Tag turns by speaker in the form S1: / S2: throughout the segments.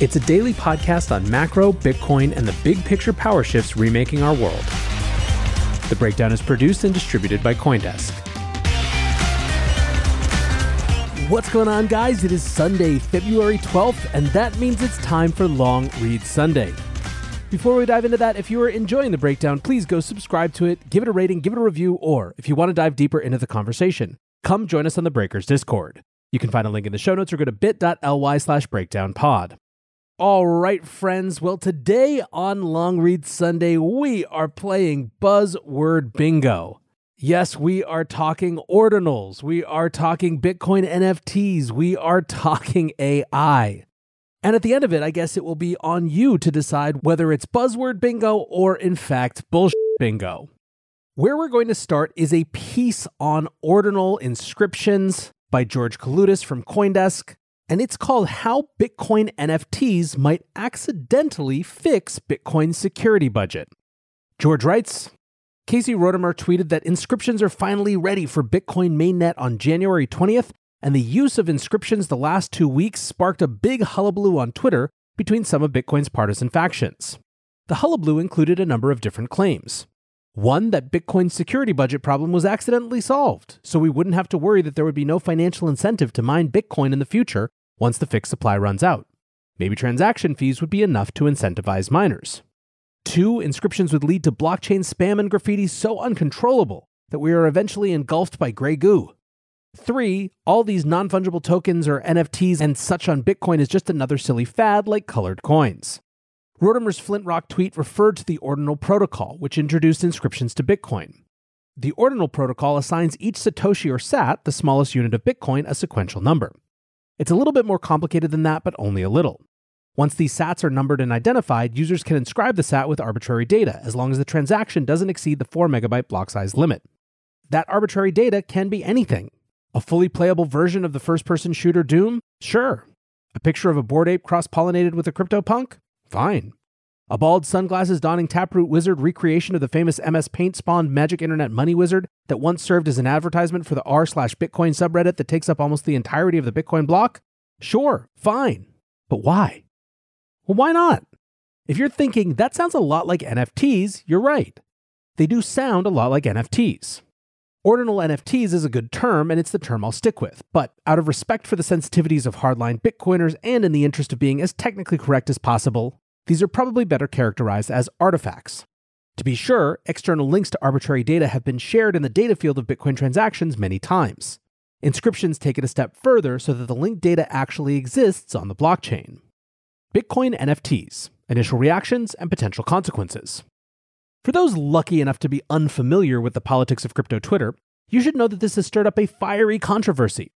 S1: It's a daily podcast on macro, Bitcoin, and the big picture power shifts remaking our world. The Breakdown is produced and distributed by Coindesk. What's going on, guys? It is Sunday, February 12th, and that means it's time for Long Read Sunday. Before we dive into that, if you are enjoying the breakdown, please go subscribe to it, give it a rating, give it a review, or if you want to dive deeper into the conversation, come join us on the Breakers Discord. You can find a link in the show notes or go to bit.ly slash breakdownpod. All right, friends. Well, today on Long Read Sunday, we are playing Buzzword Bingo. Yes, we are talking ordinals. We are talking Bitcoin NFTs. We are talking AI. And at the end of it, I guess it will be on you to decide whether it's buzzword bingo or, in fact, bullshit bingo. Where we're going to start is a piece on ordinal inscriptions by George Kaloudis from Coindesk, and it's called How Bitcoin NFTs Might Accidentally Fix Bitcoin's Security Budget. George writes Casey Rodarmor tweeted that inscriptions are finally ready for Bitcoin mainnet on January 20th, and the use of inscriptions the last two weeks sparked a big hullabaloo on Twitter between some of Bitcoin's partisan factions. The hullabaloo included a number of different claims. One, that Bitcoin's security budget problem was accidentally solved, so we wouldn't have to worry that there would be no financial incentive to mine Bitcoin in the future once the fixed supply runs out. Maybe transaction fees would be enough to incentivize miners. Two, inscriptions would lead to blockchain spam and graffiti so uncontrollable that we are eventually engulfed by gray goo. Three, all these non fungible tokens or NFTs and such on Bitcoin is just another silly fad like colored coins. Rodarmor's Flintrock tweet referred to the Ordinal Protocol, which introduced inscriptions to Bitcoin. The Ordinal Protocol assigns each Satoshi or SAT, the smallest unit of Bitcoin, a sequential number. It's a little bit more complicated than that, but only a little. Once these sats are numbered and identified, users can inscribe the sat with arbitrary data, as long as the transaction doesn't exceed the 4 megabyte block size limit. That arbitrary data can be anything. A fully playable version of the first person shooter Doom? Sure. A picture of a bored ape cross pollinated with a CryptoPunk? Fine. A bald sunglasses donning taproot wizard recreation of the famous MS Paint spawned magic internet money wizard that once served as an advertisement for the r slash Bitcoin subreddit that takes up almost the entirety of the Bitcoin block? Sure, fine. But why? Well, why not? If you're thinking that sounds a lot like NFTs, you're right. They do sound a lot like NFTs. Ordinal NFTs is a good term, and it's the term I'll stick with. But out of respect for the sensitivities of hardline Bitcoiners and in the interest of being as technically correct as possible, these are probably better characterized as artifacts. To be sure, external links to arbitrary data have been shared in the data field of Bitcoin transactions many times. Inscriptions take it a step further so that the linked data actually exists on the blockchain. Bitcoin NFTs Initial Reactions and Potential Consequences. For those lucky enough to be unfamiliar with the politics of crypto Twitter, you should know that this has stirred up a fiery controversy.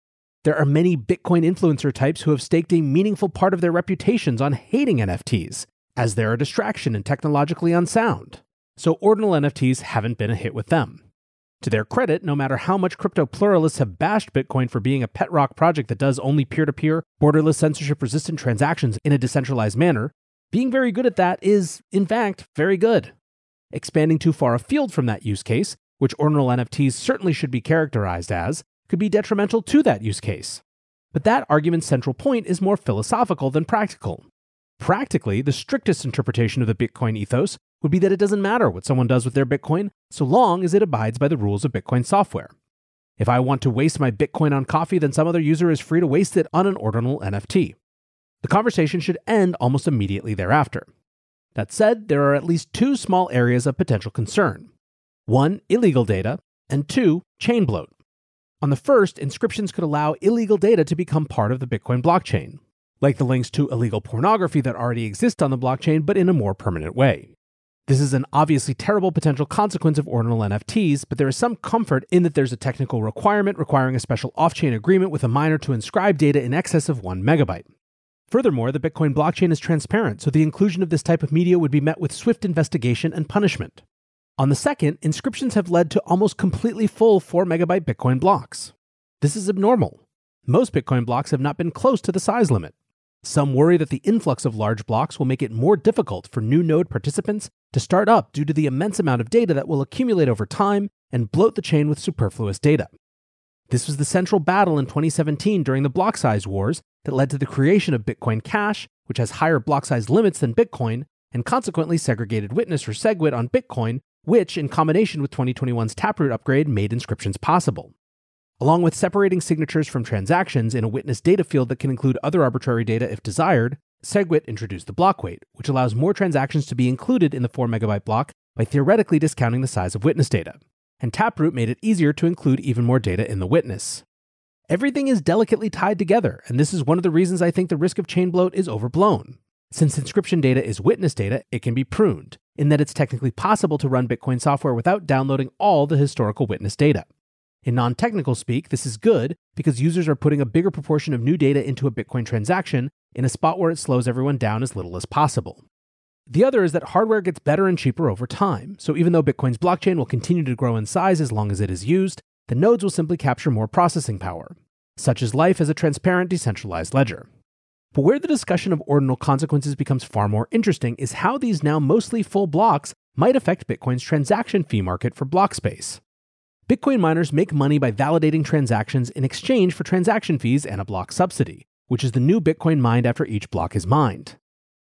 S1: There are many Bitcoin influencer types who have staked a meaningful part of their reputations on hating NFTs, as they're a distraction and technologically unsound. So ordinal NFTs haven't been a hit with them. To their credit, no matter how much crypto pluralists have bashed Bitcoin for being a pet rock project that does only peer to peer, borderless, censorship resistant transactions in a decentralized manner, being very good at that is, in fact, very good. expanding too far afield from that use case, which ordinal NFTs certainly should be characterized as, could be detrimental to that use case. But that argument's central point is more philosophical than practical. Practically, the strictest interpretation of the Bitcoin ethos would be that it doesn't matter what someone does with their Bitcoin so long as it abides by the rules of Bitcoin software. If I want to waste my Bitcoin on coffee, then some other user is free to waste it on an ordinal NFT. The conversation should end almost immediately thereafter. That said, there are at least two small areas of potential concern one, illegal data, and two, chain bloat. On the first, inscriptions could allow illegal data to become part of the Bitcoin blockchain, like the links to illegal pornography that already exist on the blockchain, but in a more permanent way. This is an obviously terrible potential consequence of ordinal NFTs, but there is some comfort in that there's a technical requirement requiring a special off chain agreement with a miner to inscribe data in excess of 1 megabyte. Furthermore, the Bitcoin blockchain is transparent, so the inclusion of this type of media would be met with swift investigation and punishment. On the second, inscriptions have led to almost completely full 4 megabyte Bitcoin blocks. This is abnormal. Most Bitcoin blocks have not been close to the size limit. Some worry that the influx of large blocks will make it more difficult for new node participants to start up due to the immense amount of data that will accumulate over time and bloat the chain with superfluous data. This was the central battle in 2017 during the block size wars that led to the creation of Bitcoin Cash, which has higher block size limits than Bitcoin, and consequently segregated witness or SegWit on Bitcoin, which, in combination with 2021's Taproot upgrade, made inscriptions possible. Along with separating signatures from transactions in a witness data field that can include other arbitrary data if desired, SegWit introduced the block weight, which allows more transactions to be included in the 4 megabyte block by theoretically discounting the size of witness data and Taproot made it easier to include even more data in the witness. Everything is delicately tied together, and this is one of the reasons I think the risk of chain bloat is overblown. Since inscription data is witness data, it can be pruned, in that it's technically possible to run Bitcoin software without downloading all the historical witness data. In non technical speak, this is good because users are putting a bigger proportion of new data into a Bitcoin transaction in a spot where it slows everyone down as little as possible. The other is that hardware gets better and cheaper over time. So even though Bitcoin's blockchain will continue to grow in size as long as it is used, the nodes will simply capture more processing power. Such is life as a transparent, decentralized ledger. But where the discussion of ordinal consequences becomes far more interesting is how these now mostly full blocks might affect Bitcoin's transaction fee market for block space. Bitcoin miners make money by validating transactions in exchange for transaction fees and a block subsidy, which is the new Bitcoin mined after each block is mined.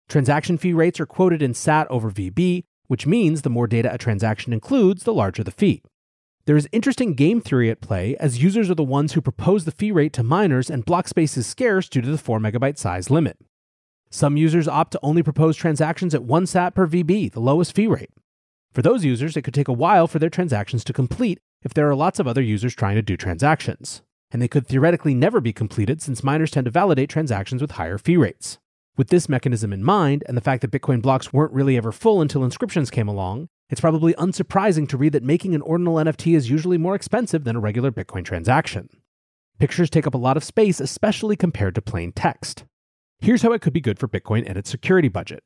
S1: Transaction fee rates are quoted in SAT over VB, which means the more data a transaction includes, the larger the fee. There is interesting game theory at play, as users are the ones who propose the fee rate to miners, and block space is scarce due to the 4 megabyte size limit. Some users opt to only propose transactions at 1 SAT per VB, the lowest fee rate. For those users, it could take a while for their transactions to complete if there are lots of other users trying to do transactions. And they could theoretically never be completed since miners tend to validate transactions with higher fee rates. With this mechanism in mind, and the fact that Bitcoin blocks weren't really ever full until inscriptions came along, it's probably unsurprising to read that making an ordinal NFT is usually more expensive than a regular Bitcoin transaction. Pictures take up a lot of space, especially compared to plain text. Here's how it could be good for Bitcoin and its security budget.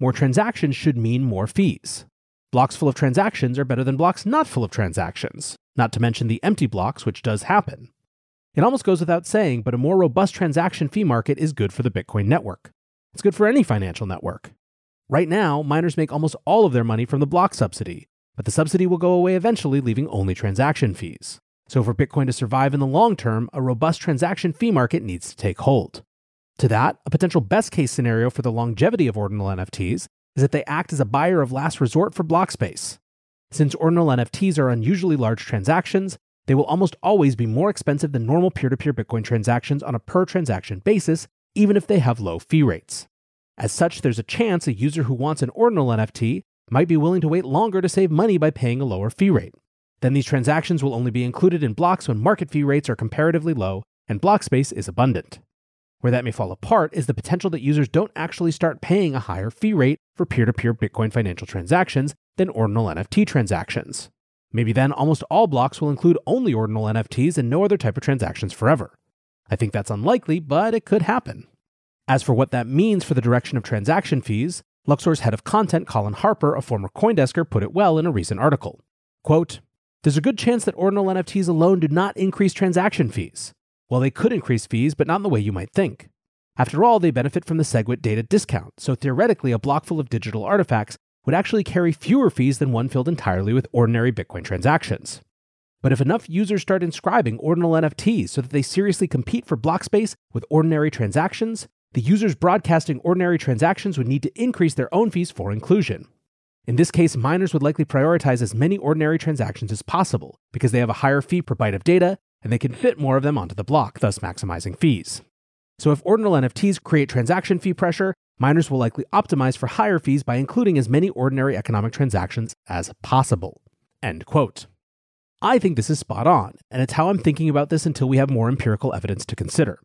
S1: More transactions should mean more fees. Blocks full of transactions are better than blocks not full of transactions, not to mention the empty blocks, which does happen. It almost goes without saying, but a more robust transaction fee market is good for the Bitcoin network. It's good for any financial network. Right now, miners make almost all of their money from the block subsidy, but the subsidy will go away eventually, leaving only transaction fees. So, for Bitcoin to survive in the long term, a robust transaction fee market needs to take hold. To that, a potential best case scenario for the longevity of ordinal NFTs is that they act as a buyer of last resort for block space. Since ordinal NFTs are unusually large transactions, they will almost always be more expensive than normal peer to peer Bitcoin transactions on a per transaction basis, even if they have low fee rates. As such, there's a chance a user who wants an ordinal NFT might be willing to wait longer to save money by paying a lower fee rate. Then these transactions will only be included in blocks when market fee rates are comparatively low and block space is abundant. Where that may fall apart is the potential that users don't actually start paying a higher fee rate for peer to peer Bitcoin financial transactions than ordinal NFT transactions. Maybe then almost all blocks will include only ordinal NFTs and no other type of transactions forever. I think that's unlikely, but it could happen. As for what that means for the direction of transaction fees, Luxor's head of content, Colin Harper, a former Coindesker, put it well in a recent article. Quote, There's a good chance that ordinal NFTs alone do not increase transaction fees. Well, they could increase fees, but not in the way you might think. After all, they benefit from the SegWit data discount, so theoretically, a block full of digital artifacts would actually carry fewer fees than one filled entirely with ordinary Bitcoin transactions. But if enough users start inscribing ordinal NFTs so that they seriously compete for block space with ordinary transactions, the users broadcasting ordinary transactions would need to increase their own fees for inclusion. In this case, miners would likely prioritize as many ordinary transactions as possible because they have a higher fee per byte of data and they can fit more of them onto the block, thus maximizing fees. So if ordinal NFTs create transaction fee pressure, miners will likely optimize for higher fees by including as many ordinary economic transactions as possible. End quote. I think this is spot on, and it's how I'm thinking about this until we have more empirical evidence to consider.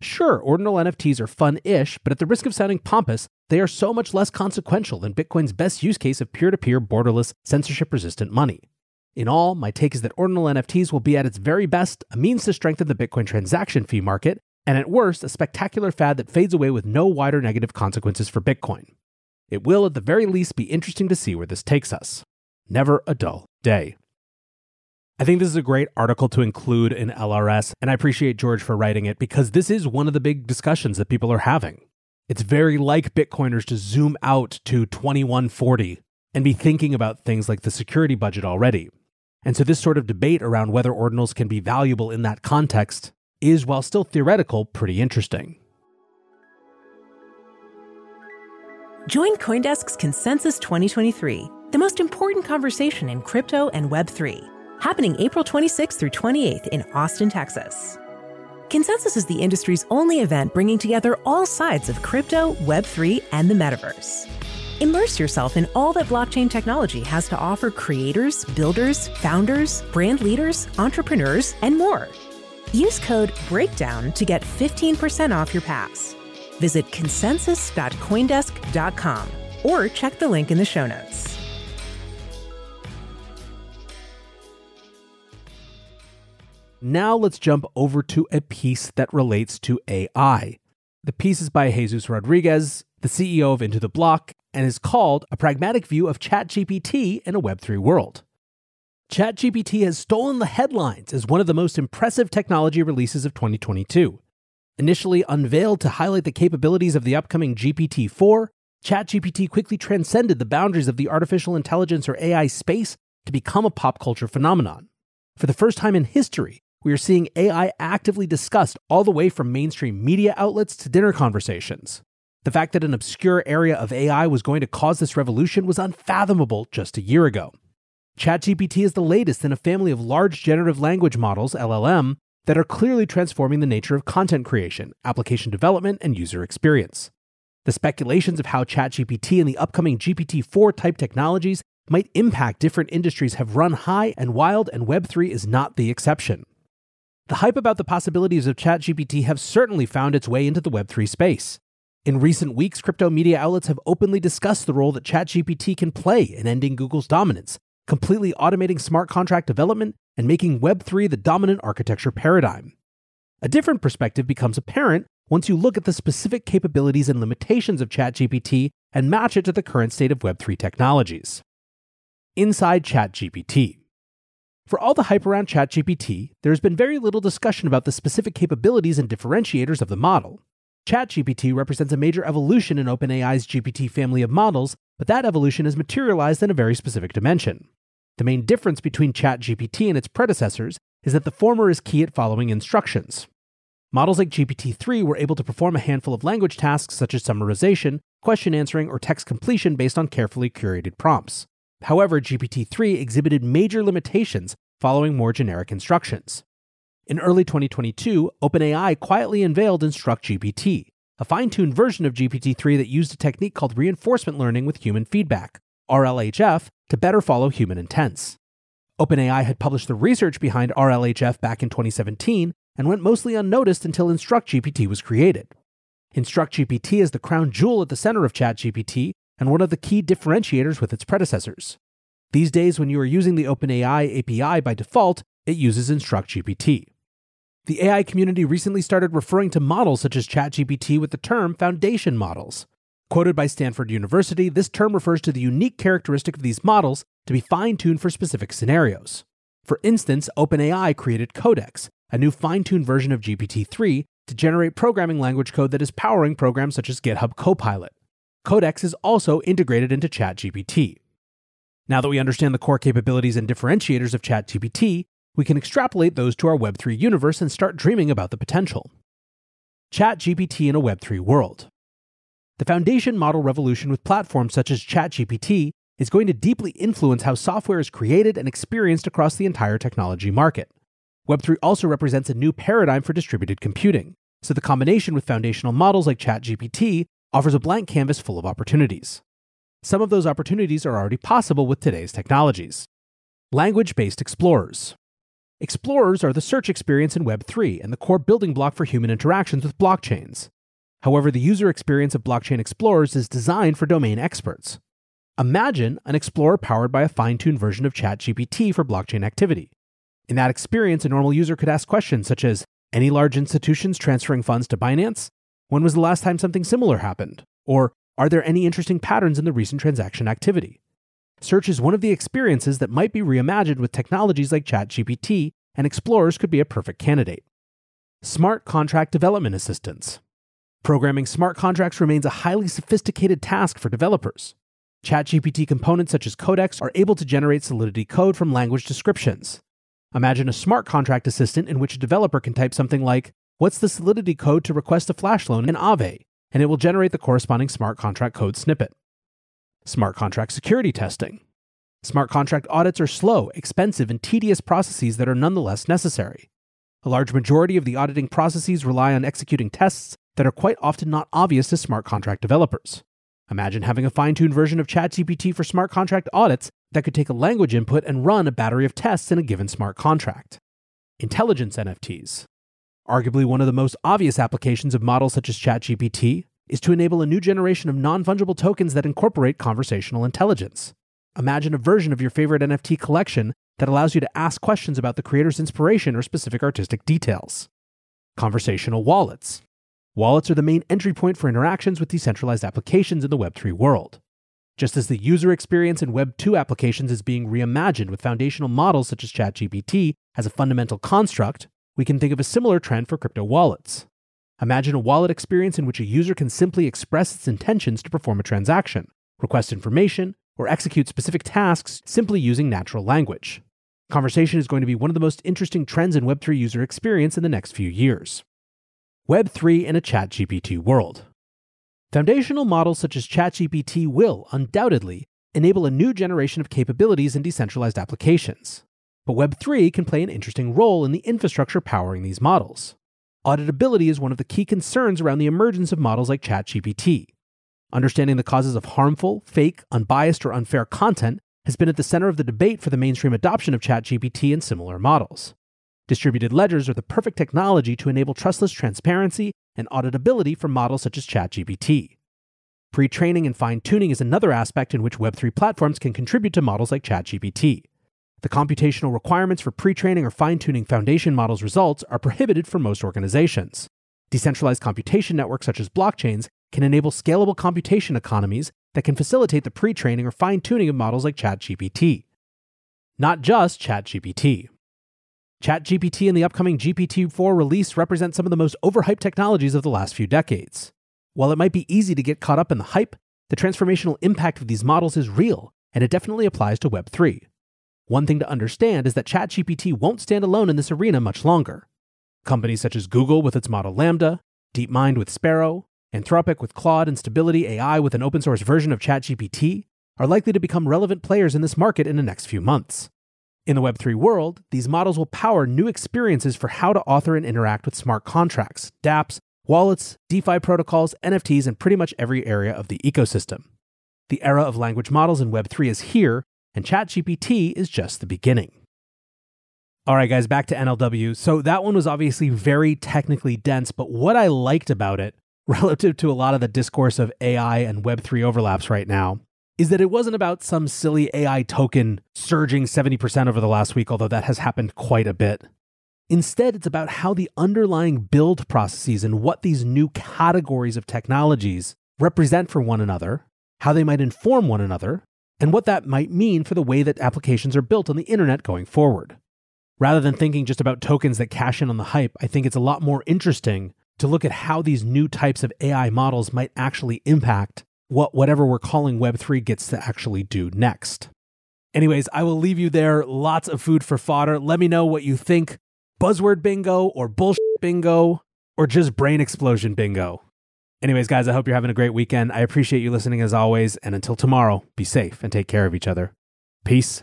S1: Sure, ordinal NFTs are fun ish, but at the risk of sounding pompous, they are so much less consequential than Bitcoin's best use case of peer to peer, borderless, censorship resistant money. In all, my take is that ordinal NFTs will be at its very best a means to strengthen the Bitcoin transaction fee market, and at worst, a spectacular fad that fades away with no wider negative consequences for Bitcoin. It will, at the very least, be interesting to see where this takes us. Never a dull day. I think this is a great article to include in LRS, and I appreciate George for writing it because this is one of the big discussions that people are having. It's very like Bitcoiners to zoom out to 2140 and be thinking about things like the security budget already. And so, this sort of debate around whether ordinals can be valuable in that context is, while still theoretical, pretty interesting.
S2: Join Coindesk's Consensus 2023, the most important conversation in crypto and Web3 happening April 26th through 28th in Austin, Texas. Consensus is the industry's only event bringing together all sides of crypto, Web3, and the metaverse. Immerse yourself in all that blockchain technology has to offer creators, builders, founders, brand leaders, entrepreneurs, and more. Use code BREAKDOWN to get 15% off your pass. Visit consensus.coindesk.com or check the link in the show notes.
S1: Now let's jump over to a piece that relates to AI. The piece is by Jesus Rodriguez, the CEO of Into the Block, and is called A Pragmatic View of ChatGPT in a Web3 World. ChatGPT has stolen the headlines as one of the most impressive technology releases of 2022. Initially unveiled to highlight the capabilities of the upcoming GPT 4, ChatGPT quickly transcended the boundaries of the artificial intelligence or AI space to become a pop culture phenomenon. For the first time in history, we are seeing AI actively discussed all the way from mainstream media outlets to dinner conversations. The fact that an obscure area of AI was going to cause this revolution was unfathomable just a year ago. ChatGPT is the latest in a family of large generative language models, LLM, that are clearly transforming the nature of content creation, application development, and user experience. The speculations of how ChatGPT and the upcoming GPT 4 type technologies might impact different industries have run high and wild, and Web3 is not the exception. The hype about the possibilities of ChatGPT have certainly found its way into the Web3 space. In recent weeks, crypto media outlets have openly discussed the role that ChatGPT can play in ending Google's dominance, completely automating smart contract development and making Web3 the dominant architecture paradigm. A different perspective becomes apparent once you look at the specific capabilities and limitations of ChatGPT and match it to the current state of Web3 technologies. Inside ChatGPT. For all the hype around ChatGPT, there has been very little discussion about the specific capabilities and differentiators of the model. ChatGPT represents a major evolution in OpenAI's GPT family of models, but that evolution is materialized in a very specific dimension. The main difference between ChatGPT and its predecessors is that the former is key at following instructions. Models like GPT 3 were able to perform a handful of language tasks such as summarization, question answering, or text completion based on carefully curated prompts. However, GPT 3 exhibited major limitations following more generic instructions. In early 2022, OpenAI quietly unveiled InstructGPT, a fine tuned version of GPT 3 that used a technique called reinforcement learning with human feedback, RLHF, to better follow human intents. OpenAI had published the research behind RLHF back in 2017 and went mostly unnoticed until InstructGPT was created. InstructGPT is the crown jewel at the center of ChatGPT and one of the key differentiators with its predecessors. These days, when you are using the OpenAI API by default, it uses InstructGPT. The AI community recently started referring to models such as ChatGPT with the term foundation models. Quoted by Stanford University, this term refers to the unique characteristic of these models to be fine tuned for specific scenarios. For instance, OpenAI created Codex, a new fine tuned version of GPT 3, to generate programming language code that is powering programs such as GitHub Copilot. Codex is also integrated into ChatGPT. Now that we understand the core capabilities and differentiators of ChatGPT, we can extrapolate those to our Web3 universe and start dreaming about the potential. ChatGPT in a Web3 world. The foundation model revolution with platforms such as ChatGPT is going to deeply influence how software is created and experienced across the entire technology market. Web3 also represents a new paradigm for distributed computing, so the combination with foundational models like ChatGPT offers a blank canvas full of opportunities. Some of those opportunities are already possible with today's technologies. Language based explorers. Explorers are the search experience in Web3 and the core building block for human interactions with blockchains. However, the user experience of blockchain explorers is designed for domain experts. Imagine an explorer powered by a fine tuned version of ChatGPT for blockchain activity. In that experience, a normal user could ask questions such as Any large institutions transferring funds to Binance? When was the last time something similar happened? Or Are there any interesting patterns in the recent transaction activity? Search is one of the experiences that might be reimagined with technologies like ChatGPT, and explorers could be a perfect candidate. Smart contract development assistance. Programming smart contracts remains a highly sophisticated task for developers. ChatGPT components such as Codex are able to generate Solidity code from language descriptions. Imagine a smart contract assistant in which a developer can type something like, What's the Solidity code to request a flash loan in Aave? and it will generate the corresponding smart contract code snippet. Smart contract security testing. Smart contract audits are slow, expensive, and tedious processes that are nonetheless necessary. A large majority of the auditing processes rely on executing tests that are quite often not obvious to smart contract developers. Imagine having a fine tuned version of ChatGPT for smart contract audits that could take a language input and run a battery of tests in a given smart contract. Intelligence NFTs. Arguably one of the most obvious applications of models such as ChatGPT is to enable a new generation of non fungible tokens that incorporate conversational intelligence. Imagine a version of your favorite NFT collection that allows you to ask questions about the creator's inspiration or specific artistic details. Conversational wallets. Wallets are the main entry point for interactions with decentralized applications in the Web3 world. Just as the user experience in Web 2 applications is being reimagined with foundational models such as ChatGPT as a fundamental construct, we can think of a similar trend for crypto wallets. Imagine a wallet experience in which a user can simply express its intentions to perform a transaction, request information, or execute specific tasks simply using natural language. Conversation is going to be one of the most interesting trends in Web3 user experience in the next few years. Web3 in a ChatGPT world. Foundational models such as ChatGPT will, undoubtedly, enable a new generation of capabilities in decentralized applications. But Web3 can play an interesting role in the infrastructure powering these models. Auditability is one of the key concerns around the emergence of models like ChatGPT. Understanding the causes of harmful, fake, unbiased, or unfair content has been at the center of the debate for the mainstream adoption of ChatGPT and similar models. Distributed ledgers are the perfect technology to enable trustless transparency and auditability for models such as ChatGPT. Pre training and fine tuning is another aspect in which Web3 platforms can contribute to models like ChatGPT. The computational requirements for pre training or fine tuning foundation models' results are prohibited for most organizations. Decentralized computation networks such as blockchains can enable scalable computation economies that can facilitate the pre training or fine tuning of models like ChatGPT. Not just ChatGPT. ChatGPT and the upcoming GPT 4 release represent some of the most overhyped technologies of the last few decades. While it might be easy to get caught up in the hype, the transformational impact of these models is real, and it definitely applies to Web3. One thing to understand is that ChatGPT won't stand alone in this arena much longer. Companies such as Google with its model LaMDA, DeepMind with Sparrow, Anthropic with Claude, and Stability AI with an open source version of ChatGPT are likely to become relevant players in this market in the next few months. In the Web3 world, these models will power new experiences for how to author and interact with smart contracts, dApps, wallets, DeFi protocols, NFTs, and pretty much every area of the ecosystem. The era of language models in Web3 is here, and ChatGPT is just the beginning. All right, guys, back to NLW. So that one was obviously very technically dense, but what I liked about it, relative to a lot of the discourse of AI and Web3 overlaps right now, is that it wasn't about some silly AI token surging 70% over the last week, although that has happened quite a bit. Instead, it's about how the underlying build processes and what these new categories of technologies represent for one another, how they might inform one another, and what that might mean for the way that applications are built on the internet going forward. Rather than thinking just about tokens that cash in on the hype, I think it's a lot more interesting to look at how these new types of AI models might actually impact what whatever we're calling Web3 gets to actually do next. Anyways, I will leave you there. Lots of food for fodder. Let me know what you think buzzword bingo or bullshit bingo or just brain explosion bingo. Anyways, guys, I hope you're having a great weekend. I appreciate you listening as always. And until tomorrow, be safe and take care of each other. Peace.